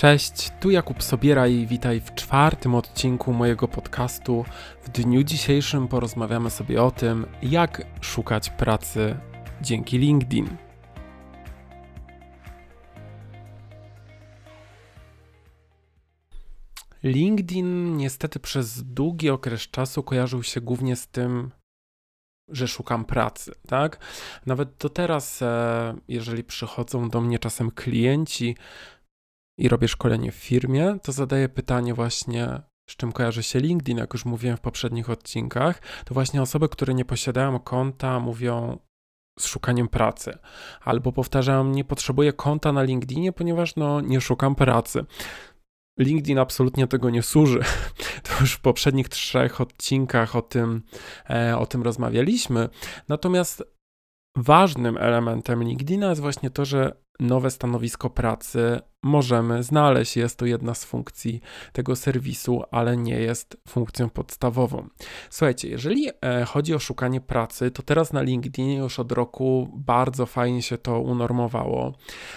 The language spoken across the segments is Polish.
Cześć, tu Jakub Sobiera i witaj w czwartym odcinku mojego podcastu. W dniu dzisiejszym porozmawiamy sobie o tym, jak szukać pracy dzięki LinkedIn. LinkedIn niestety przez długi okres czasu kojarzył się głównie z tym, że szukam pracy, tak? Nawet do teraz, e, jeżeli przychodzą do mnie czasem klienci i robię szkolenie w firmie, to zadaję pytanie właśnie, z czym kojarzy się LinkedIn, jak już mówiłem w poprzednich odcinkach, to właśnie osoby, które nie posiadają konta, mówią z szukaniem pracy. Albo powtarzają, nie potrzebuję konta na LinkedInie, ponieważ no, nie szukam pracy. LinkedIn absolutnie tego nie służy. To już w poprzednich trzech odcinkach o tym, e, o tym rozmawialiśmy. Natomiast ważnym elementem LinkedIna jest właśnie to, że nowe stanowisko pracy możemy znaleźć. Jest to jedna z funkcji tego serwisu, ale nie jest funkcją podstawową. Słuchajcie, jeżeli e, chodzi o szukanie pracy, to teraz na LinkedInie już od roku bardzo fajnie się to unormowało.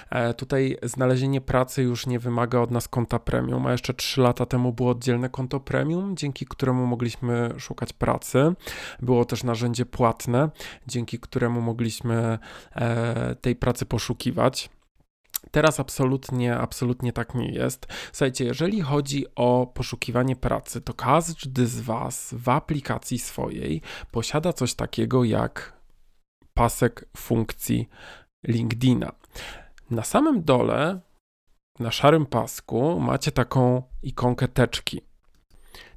E, tutaj znalezienie pracy już nie wymaga od nas konta premium, a jeszcze 3 lata temu było oddzielne konto premium, dzięki któremu mogliśmy szukać pracy. Było też narzędzie płatne, dzięki któremu mogliśmy e, tej pracy poszukiwać. Teraz absolutnie, absolutnie tak nie jest. Słuchajcie, jeżeli chodzi o poszukiwanie pracy, to każdy z Was w aplikacji swojej posiada coś takiego jak pasek funkcji LinkedIna. Na samym dole, na szarym pasku, macie taką ikonkę teczki.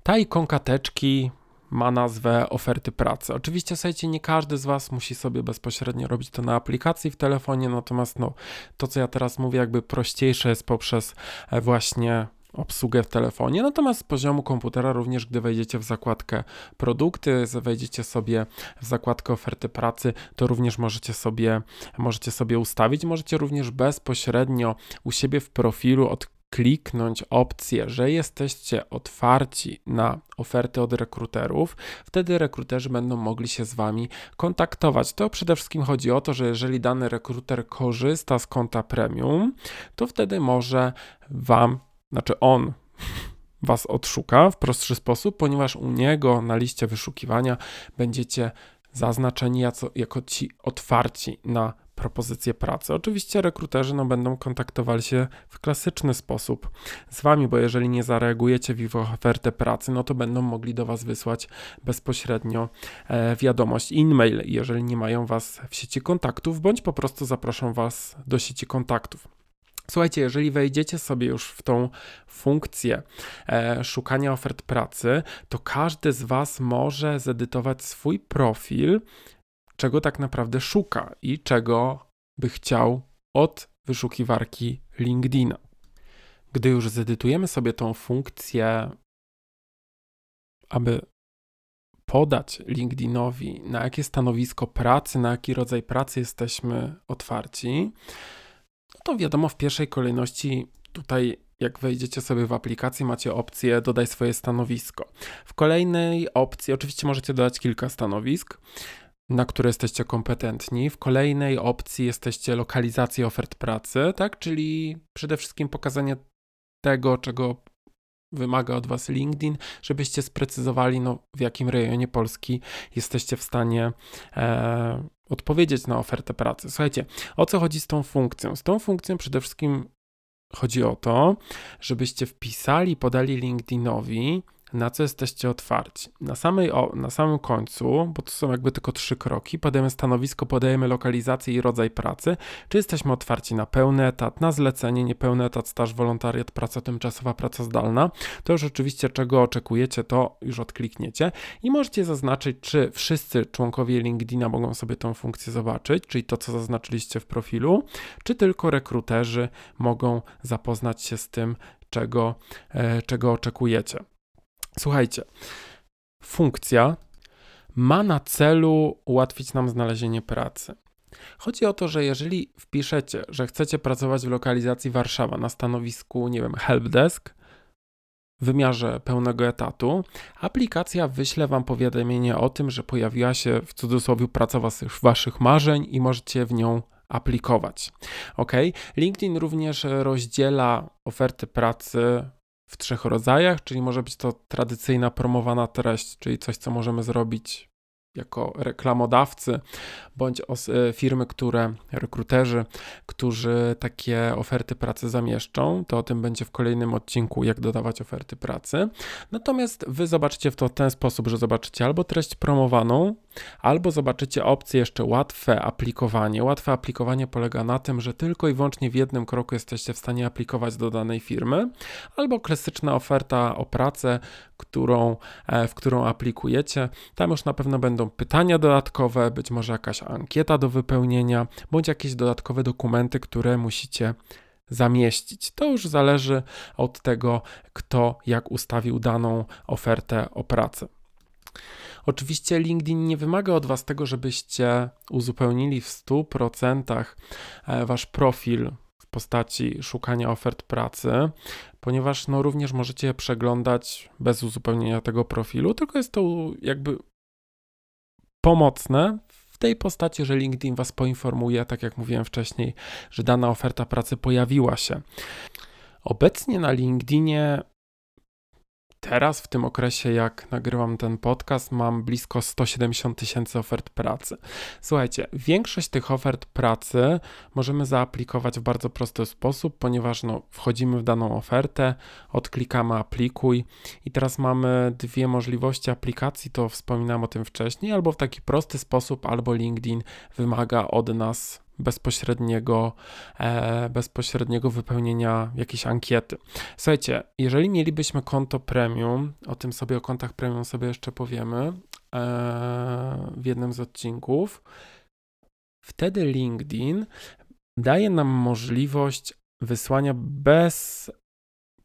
Ta ikonka teczki ma nazwę oferty pracy. Oczywiście, słuchajcie, nie każdy z Was musi sobie bezpośrednio robić to na aplikacji w telefonie, natomiast no, to, co ja teraz mówię, jakby prościejsze jest poprzez e, właśnie obsługę w telefonie. Natomiast z poziomu komputera również, gdy wejdziecie w zakładkę produkty, wejdziecie sobie w zakładkę oferty pracy, to również możecie sobie, możecie sobie ustawić. Możecie również bezpośrednio u siebie w profilu od kliknąć opcję, że jesteście otwarci na oferty od rekruterów, wtedy rekruterzy będą mogli się z Wami kontaktować. To przede wszystkim chodzi o to, że jeżeli dany rekruter korzysta z konta premium, to wtedy może Wam, znaczy on, Was odszuka w prostszy sposób, ponieważ u niego na liście wyszukiwania będziecie zaznaczeni jako, jako ci otwarci na propozycje pracy. Oczywiście rekruterzy no, będą kontaktowali się w klasyczny sposób z Wami, bo jeżeli nie zareagujecie w ofertę pracy, no to będą mogli do Was wysłać bezpośrednio e, wiadomość e-mail, jeżeli nie mają Was w sieci kontaktów, bądź po prostu zaproszą Was do sieci kontaktów. Słuchajcie, jeżeli wejdziecie sobie już w tą funkcję e, szukania ofert pracy, to każdy z Was może zedytować swój profil czego tak naprawdę szuka i czego by chciał od wyszukiwarki LinkedIna. Gdy już zedytujemy sobie tą funkcję, aby podać LinkedInowi, na jakie stanowisko pracy, na jaki rodzaj pracy jesteśmy otwarci, no to wiadomo, w pierwszej kolejności tutaj jak wejdziecie sobie w aplikację, macie opcję dodaj swoje stanowisko. W kolejnej opcji, oczywiście możecie dodać kilka stanowisk na które jesteście kompetentni. W kolejnej opcji jesteście lokalizację ofert pracy, tak? Czyli przede wszystkim pokazanie tego, czego wymaga od Was LinkedIn, żebyście sprecyzowali, no, w jakim rejonie Polski jesteście w stanie e, odpowiedzieć na ofertę pracy. Słuchajcie, o co chodzi z tą funkcją? Z tą funkcją przede wszystkim chodzi o to, żebyście wpisali, podali LinkedInowi na co jesteście otwarci. Na, samej, o, na samym końcu, bo to są jakby tylko trzy kroki, podajemy stanowisko, podajemy lokalizację i rodzaj pracy, czy jesteśmy otwarci na pełny etat, na zlecenie, niepełny etat, staż, wolontariat, praca tymczasowa, praca zdalna. To już oczywiście czego oczekujecie, to już odklikniecie i możecie zaznaczyć, czy wszyscy członkowie LinkedIna mogą sobie tą funkcję zobaczyć, czyli to, co zaznaczyliście w profilu, czy tylko rekruterzy mogą zapoznać się z tym, czego, e, czego oczekujecie. Słuchajcie, funkcja ma na celu ułatwić nam znalezienie pracy. Chodzi o to, że jeżeli wpiszecie, że chcecie pracować w lokalizacji Warszawa na stanowisku, nie wiem, helpdesk, w wymiarze pełnego etatu, aplikacja wyśle Wam powiadomienie o tym, że pojawiła się w cudzysłowie praca Waszych marzeń i możecie w nią aplikować. Ok? LinkedIn również rozdziela oferty pracy w trzech rodzajach, czyli może być to tradycyjna promowana treść, czyli coś, co możemy zrobić jako reklamodawcy, bądź e, firmy, które, rekruterzy, którzy takie oferty pracy zamieszczą. To o tym będzie w kolejnym odcinku, jak dodawać oferty pracy. Natomiast wy zobaczycie w to w ten sposób, że zobaczycie albo treść promowaną, albo zobaczycie opcję jeszcze łatwe aplikowanie. Łatwe aplikowanie polega na tym, że tylko i wyłącznie w jednym kroku jesteście w stanie aplikować do danej firmy, albo klasyczna oferta o pracę, którą, e, w którą aplikujecie. Tam już na pewno będą pytania dodatkowe, być może jakaś ankieta do wypełnienia, bądź jakieś dodatkowe dokumenty, które musicie zamieścić. To już zależy od tego, kto jak ustawił daną ofertę o pracę. Oczywiście LinkedIn nie wymaga od Was tego, żebyście uzupełnili w 100% e, Wasz profil w postaci szukania ofert pracy, ponieważ no również możecie je przeglądać bez uzupełnienia tego profilu, tylko jest to jakby pomocne w tej postaci, że LinkedIn Was poinformuje, tak jak mówiłem wcześniej, że dana oferta pracy pojawiła się. Obecnie na LinkedInie Teraz, w tym okresie, jak nagrywam ten podcast, mam blisko 170 tysięcy ofert pracy. Słuchajcie, większość tych ofert pracy możemy zaaplikować w bardzo prosty sposób, ponieważ no, wchodzimy w daną ofertę, odklikamy aplikuj i teraz mamy dwie możliwości aplikacji, to wspominałem o tym wcześniej, albo w taki prosty sposób, albo LinkedIn wymaga od nas bezpośredniego, e, bezpośredniego wypełnienia jakiejś ankiety. Słuchajcie, jeżeli mielibyśmy konto premium, o tym sobie o kontach premium sobie jeszcze powiemy e, w jednym z odcinków, wtedy LinkedIn daje nam możliwość wysłania bez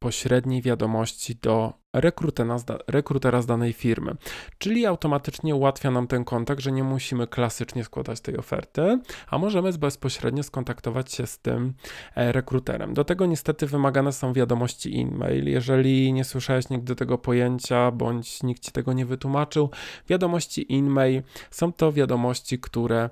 pośredniej wiadomości do rekrutera, rekrutera z danej firmy. Czyli automatycznie ułatwia nam ten kontakt, że nie musimy klasycznie składać tej oferty, a możemy bezpośrednio skontaktować się z tym e, rekruterem. Do tego niestety wymagane są wiadomości e-mail. Jeżeli nie słyszałeś nigdy tego pojęcia, bądź nikt ci tego nie wytłumaczył, wiadomości e-mail są to wiadomości, które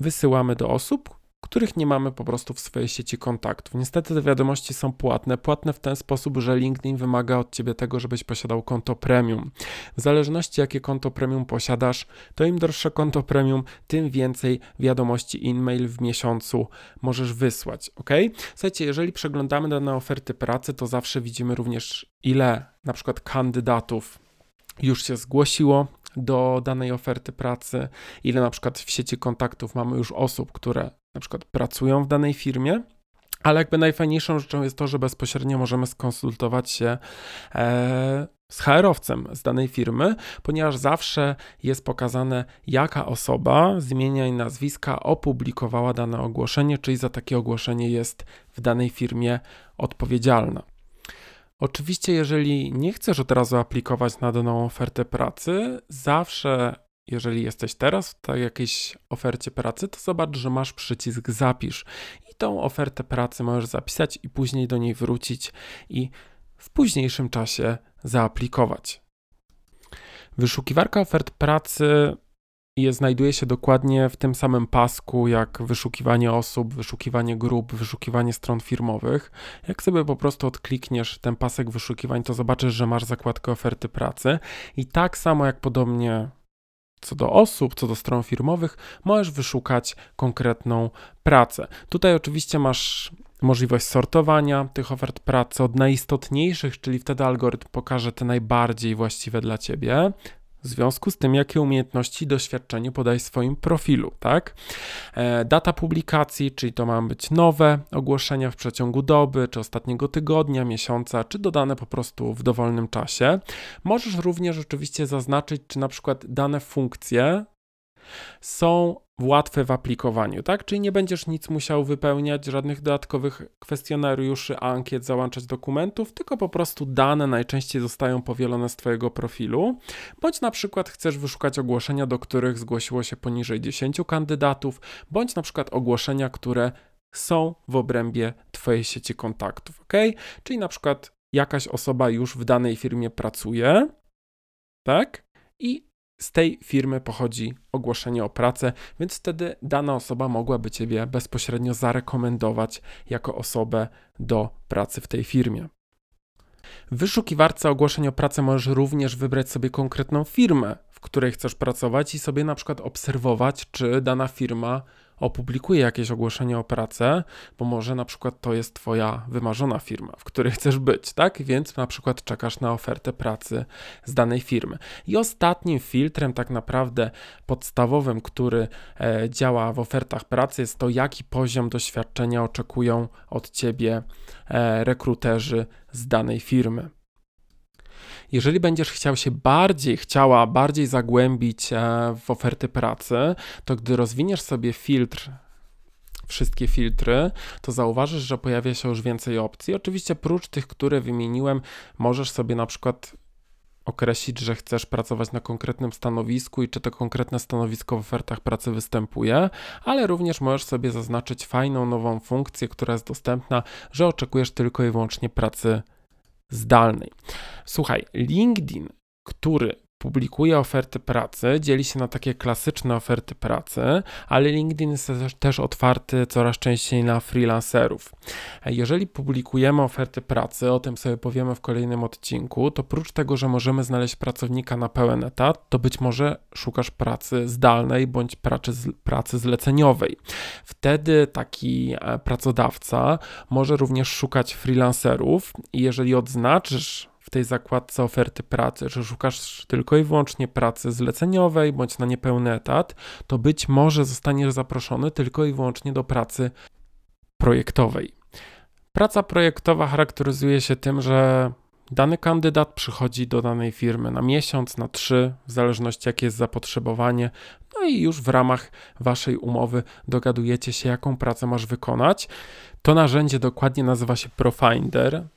wysyłamy do osób, których nie mamy po prostu w swojej sieci kontaktów. Niestety te wiadomości są płatne. Płatne w ten sposób, że LinkedIn wymaga od ciebie tego, żebyś posiadał konto premium. W zależności jakie konto premium posiadasz, to im droższe konto premium, tym więcej wiadomości e-mail w miesiącu możesz wysłać, ok? Słuchajcie, jeżeli przeglądamy dane oferty pracy, to zawsze widzimy również ile na przykład kandydatów już się zgłosiło do danej oferty pracy, ile na przykład w sieci kontaktów mamy już osób, które na przykład pracują w danej firmie, ale jakby najfajniejszą rzeczą jest to, że bezpośrednio możemy skonsultować się e, z HR-owcem z danej firmy, ponieważ zawsze jest pokazane, jaka osoba z imienia i nazwiska opublikowała dane ogłoszenie, czyli za takie ogłoszenie jest w danej firmie odpowiedzialna. Oczywiście, jeżeli nie chcesz od razu aplikować na daną ofertę pracy, zawsze jeżeli jesteś teraz w tej jakiejś ofercie pracy, to zobacz, że masz przycisk zapisz i tą ofertę pracy możesz zapisać i później do niej wrócić i w późniejszym czasie zaaplikować. Wyszukiwarka ofert pracy znajduje się dokładnie w tym samym pasku jak wyszukiwanie osób, wyszukiwanie grup, wyszukiwanie stron firmowych. Jak sobie po prostu odklikniesz ten pasek wyszukiwań, to zobaczysz, że masz zakładkę oferty pracy i tak samo jak podobnie co do osób, co do stron firmowych, możesz wyszukać konkretną pracę. Tutaj oczywiście masz możliwość sortowania tych ofert pracy od najistotniejszych, czyli wtedy algorytm pokaże te najbardziej właściwe dla ciebie w związku z tym, jakie umiejętności doświadczenie podaj w swoim profilu, tak? E, data publikacji, czyli to mają być nowe ogłoszenia w przeciągu doby, czy ostatniego tygodnia, miesiąca, czy dodane po prostu w dowolnym czasie. Możesz również oczywiście zaznaczyć, czy na przykład dane funkcje są łatwe w aplikowaniu, tak? Czyli nie będziesz nic musiał wypełniać, żadnych dodatkowych kwestionariuszy, ankiet, załączać dokumentów, tylko po prostu dane najczęściej zostają powielone z Twojego profilu, bądź na przykład chcesz wyszukać ogłoszenia, do których zgłosiło się poniżej 10 kandydatów, bądź na przykład ogłoszenia, które są w obrębie Twojej sieci kontaktów, ok? Czyli na przykład jakaś osoba już w danej firmie pracuje, tak? I z tej firmy pochodzi ogłoszenie o pracę, więc wtedy dana osoba mogłaby Ciebie bezpośrednio zarekomendować jako osobę do pracy w tej firmie. W wyszukiwarce ogłoszeń o pracę możesz również wybrać sobie konkretną firmę, w której chcesz pracować i sobie na przykład obserwować, czy dana firma opublikuje jakieś ogłoszenie o pracę, bo może na przykład to jest Twoja wymarzona firma, w której chcesz być, tak? Więc na przykład czekasz na ofertę pracy z danej firmy. I ostatnim filtrem, tak naprawdę podstawowym, który e, działa w ofertach pracy, jest to, jaki poziom doświadczenia oczekują od Ciebie e, rekruterzy z danej firmy. Jeżeli będziesz chciał się bardziej, chciała bardziej zagłębić e, w oferty pracy, to gdy rozwiniesz sobie filtr wszystkie filtry, to zauważysz, że pojawia się już więcej opcji. Oczywiście, prócz tych, które wymieniłem, możesz sobie na przykład określić, że chcesz pracować na konkretnym stanowisku i czy to konkretne stanowisko w ofertach pracy występuje, ale również możesz sobie zaznaczyć fajną nową funkcję, która jest dostępna, że oczekujesz tylko i wyłącznie pracy zdalnej. Słuchaj, LinkedIn, który publikuje oferty pracy, dzieli się na takie klasyczne oferty pracy, ale LinkedIn jest też otwarty coraz częściej na freelancerów. Jeżeli publikujemy oferty pracy, o tym sobie powiemy w kolejnym odcinku, to oprócz tego, że możemy znaleźć pracownika na pełen etat, to być może szukasz pracy zdalnej bądź pracy, pracy zleceniowej. Wtedy taki e, pracodawca może również szukać freelancerów i jeżeli odznaczysz w tej zakładce oferty pracy, że szukasz tylko i wyłącznie pracy zleceniowej bądź na niepełny etat, to być może zostaniesz zaproszony tylko i wyłącznie do pracy projektowej. Praca projektowa charakteryzuje się tym, że dany kandydat przychodzi do danej firmy na miesiąc, na trzy, w zależności jakie jest zapotrzebowanie, no i już w ramach waszej umowy dogadujecie się, jaką pracę masz wykonać. To narzędzie dokładnie nazywa się Profinder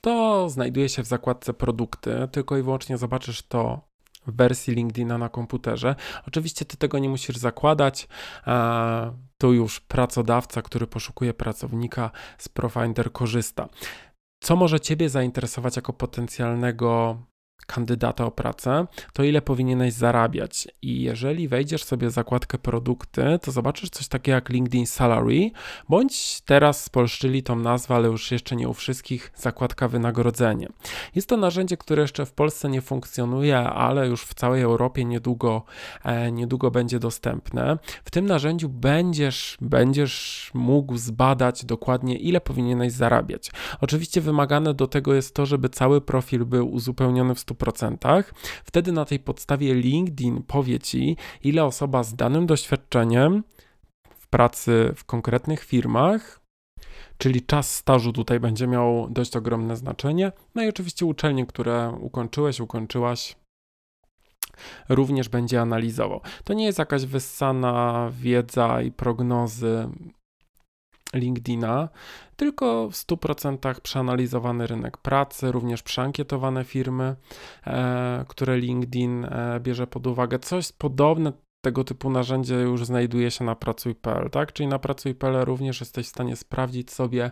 to znajduje się w zakładce produkty, tylko i wyłącznie zobaczysz to w wersji LinkedIna na komputerze. Oczywiście ty tego nie musisz zakładać. Tu już pracodawca, który poszukuje pracownika z Profinder korzysta. Co może Ciebie zainteresować jako potencjalnego kandydata o pracę, to ile powinieneś zarabiać. I jeżeli wejdziesz sobie w zakładkę produkty, to zobaczysz coś takiego jak LinkedIn Salary, bądź teraz spolszczyli tą nazwę, ale już jeszcze nie u wszystkich, zakładka wynagrodzenie. Jest to narzędzie, które jeszcze w Polsce nie funkcjonuje, ale już w całej Europie niedługo, e, niedługo będzie dostępne. W tym narzędziu będziesz, będziesz mógł zbadać dokładnie, ile powinieneś zarabiać. Oczywiście wymagane do tego jest to, żeby cały profil był uzupełniony w 100%, wtedy na tej podstawie LinkedIn powie ci, ile osoba z danym doświadczeniem w pracy w konkretnych firmach, czyli czas stażu tutaj będzie miał dość ogromne znaczenie. No i oczywiście uczelnie, które ukończyłeś, ukończyłaś, również będzie analizował. To nie jest jakaś wyssana wiedza i prognozy LinkedIna, tylko w 100% przeanalizowany rynek pracy, również przeankietowane firmy, e, które LinkedIn e, bierze pod uwagę. Coś podobne tego typu narzędzie już znajduje się na pracuj.pl, tak? Czyli na pracuj.pl również jesteś w stanie sprawdzić sobie,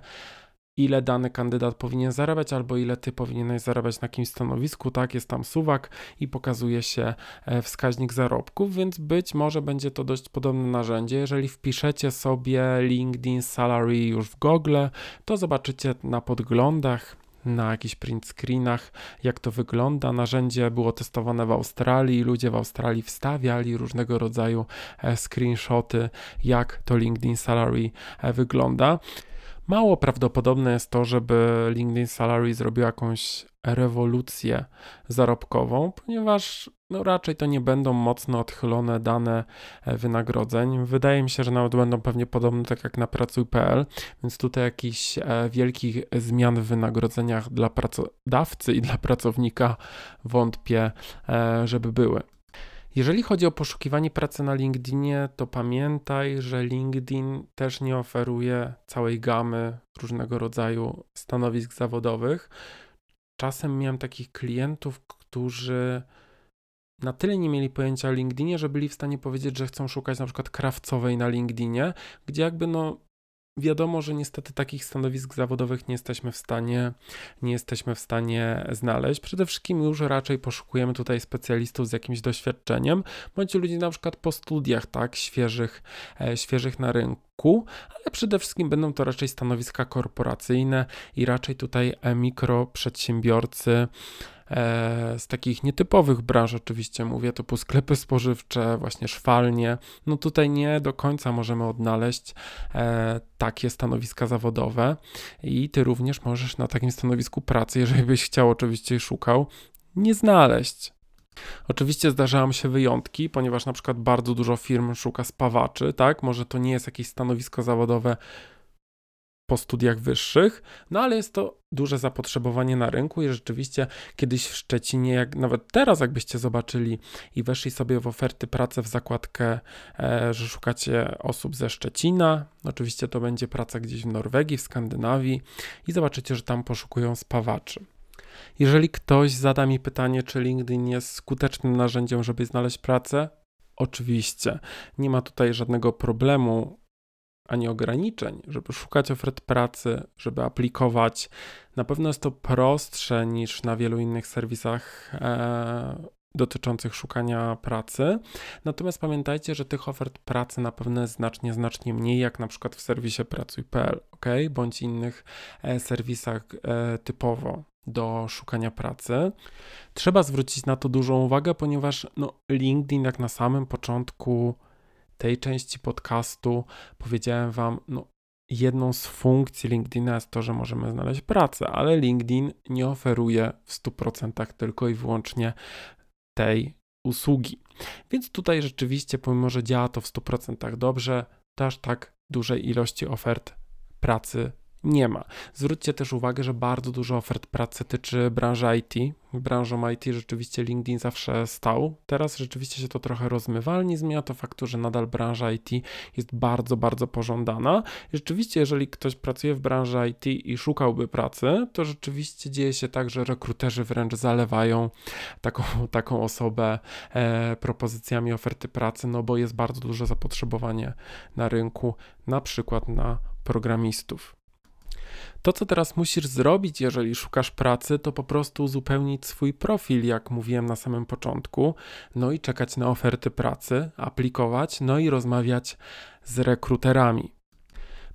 ile dany kandydat powinien zarabiać, albo ile ty powinieneś zarabiać na jakimś stanowisku, tak, jest tam suwak i pokazuje się e, wskaźnik zarobków, więc być może będzie to dość podobne narzędzie. Jeżeli wpiszecie sobie LinkedIn Salary już w Google, to zobaczycie na podglądach na jakichś print screenach, jak to wygląda. Narzędzie było testowane w Australii, ludzie w Australii wstawiali różnego rodzaju e, screenshoty, jak to LinkedIn Salary e, wygląda. Mało prawdopodobne jest to, żeby LinkedIn Salary zrobił jakąś rewolucję zarobkową, ponieważ no raczej to nie będą mocno odchylone dane e, wynagrodzeń. Wydaje mi się, że nawet będą pewnie podobne tak jak na pracuj.pl, więc tutaj jakichś e, wielkich zmian w wynagrodzeniach dla pracodawcy i dla pracownika wątpię, e, żeby były. Jeżeli chodzi o poszukiwanie pracy na LinkedInie, to pamiętaj, że LinkedIn też nie oferuje całej gamy różnego rodzaju stanowisk zawodowych. Czasem miałem takich klientów, którzy na tyle nie mieli pojęcia o LinkedInie, że byli w stanie powiedzieć, że chcą szukać na przykład krawcowej na LinkedInie, gdzie jakby no wiadomo, że niestety takich stanowisk zawodowych nie jesteśmy w stanie, nie jesteśmy w stanie znaleźć. Przede wszystkim już raczej poszukujemy tutaj specjalistów z jakimś doświadczeniem, bądź ludzi na przykład po studiach, tak, świeżych, e, świeżych na rynku, ale przede wszystkim będą to raczej stanowiska korporacyjne i raczej tutaj e, mikroprzedsiębiorcy, z takich nietypowych branż oczywiście mówię, typu sklepy spożywcze, właśnie szwalnie, no tutaj nie do końca możemy odnaleźć e, takie stanowiska zawodowe i ty również możesz na takim stanowisku pracy, jeżeli byś chciał oczywiście szukał, nie znaleźć. Oczywiście zdarzają się wyjątki, ponieważ na przykład bardzo dużo firm szuka spawaczy, tak? Może to nie jest jakieś stanowisko zawodowe po studiach wyższych, no ale jest to duże zapotrzebowanie na rynku i rzeczywiście kiedyś w Szczecinie, jak nawet teraz jakbyście zobaczyli i weszli sobie w oferty pracy w zakładkę, e, że szukacie osób ze Szczecina, oczywiście to będzie praca gdzieś w Norwegii, w Skandynawii i zobaczycie, że tam poszukują spawaczy. Jeżeli ktoś zada mi pytanie, czy LinkedIn jest skutecznym narzędziem, żeby znaleźć pracę, oczywiście. Nie ma tutaj żadnego problemu ani ograniczeń, żeby szukać ofert pracy, żeby aplikować. Na pewno jest to prostsze niż na wielu innych serwisach e, dotyczących szukania pracy. Natomiast pamiętajcie, że tych ofert pracy na pewno jest znacznie, znacznie mniej, jak na przykład w serwisie pracuj.pl, ok? Bądź innych e, serwisach e, typowo do szukania pracy. Trzeba zwrócić na to dużą uwagę, ponieważ no, LinkedIn, jak na samym początku tej części podcastu powiedziałem Wam, no, jedną z funkcji LinkedIna jest to, że możemy znaleźć pracę, ale LinkedIn nie oferuje w 100% tylko i wyłącznie tej usługi. Więc tutaj rzeczywiście, pomimo że działa to w 100% dobrze, to aż tak dużej ilości ofert pracy nie ma. Zwróćcie też uwagę, że bardzo dużo ofert pracy tyczy branży IT. Branżą IT rzeczywiście LinkedIn zawsze stał. Teraz rzeczywiście się to trochę rozmywa, ale nie zmienia to faktu, że nadal branża IT jest bardzo, bardzo pożądana. Rzeczywiście, jeżeli ktoś pracuje w branży IT i szukałby pracy, to rzeczywiście dzieje się tak, że rekruterzy wręcz zalewają taką, taką osobę e, propozycjami oferty pracy, no bo jest bardzo duże zapotrzebowanie na rynku, na przykład na programistów. To, co teraz musisz zrobić, jeżeli szukasz pracy, to po prostu uzupełnić swój profil, jak mówiłem na samym początku, no i czekać na oferty pracy, aplikować, no i rozmawiać z rekruterami.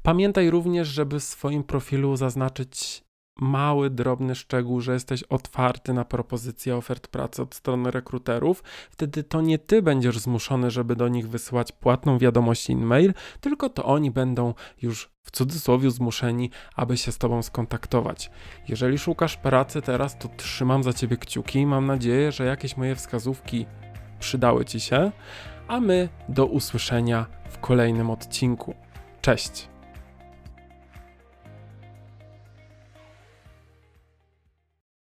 Pamiętaj również, żeby w swoim profilu zaznaczyć mały, drobny szczegół, że jesteś otwarty na propozycje ofert pracy od strony rekruterów, wtedy to nie ty będziesz zmuszony, żeby do nich wysyłać płatną wiadomość e-mail, tylko to oni będą już w cudzysłowie zmuszeni, aby się z tobą skontaktować. Jeżeli szukasz pracy teraz, to trzymam za ciebie kciuki i mam nadzieję, że jakieś moje wskazówki przydały ci się, a my do usłyszenia w kolejnym odcinku. Cześć!